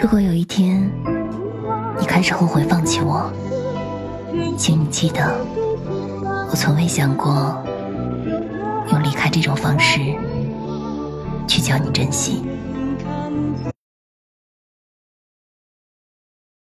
如果有一天你开始后悔放弃我请你记得我从未想过用离开这种方式去教你珍惜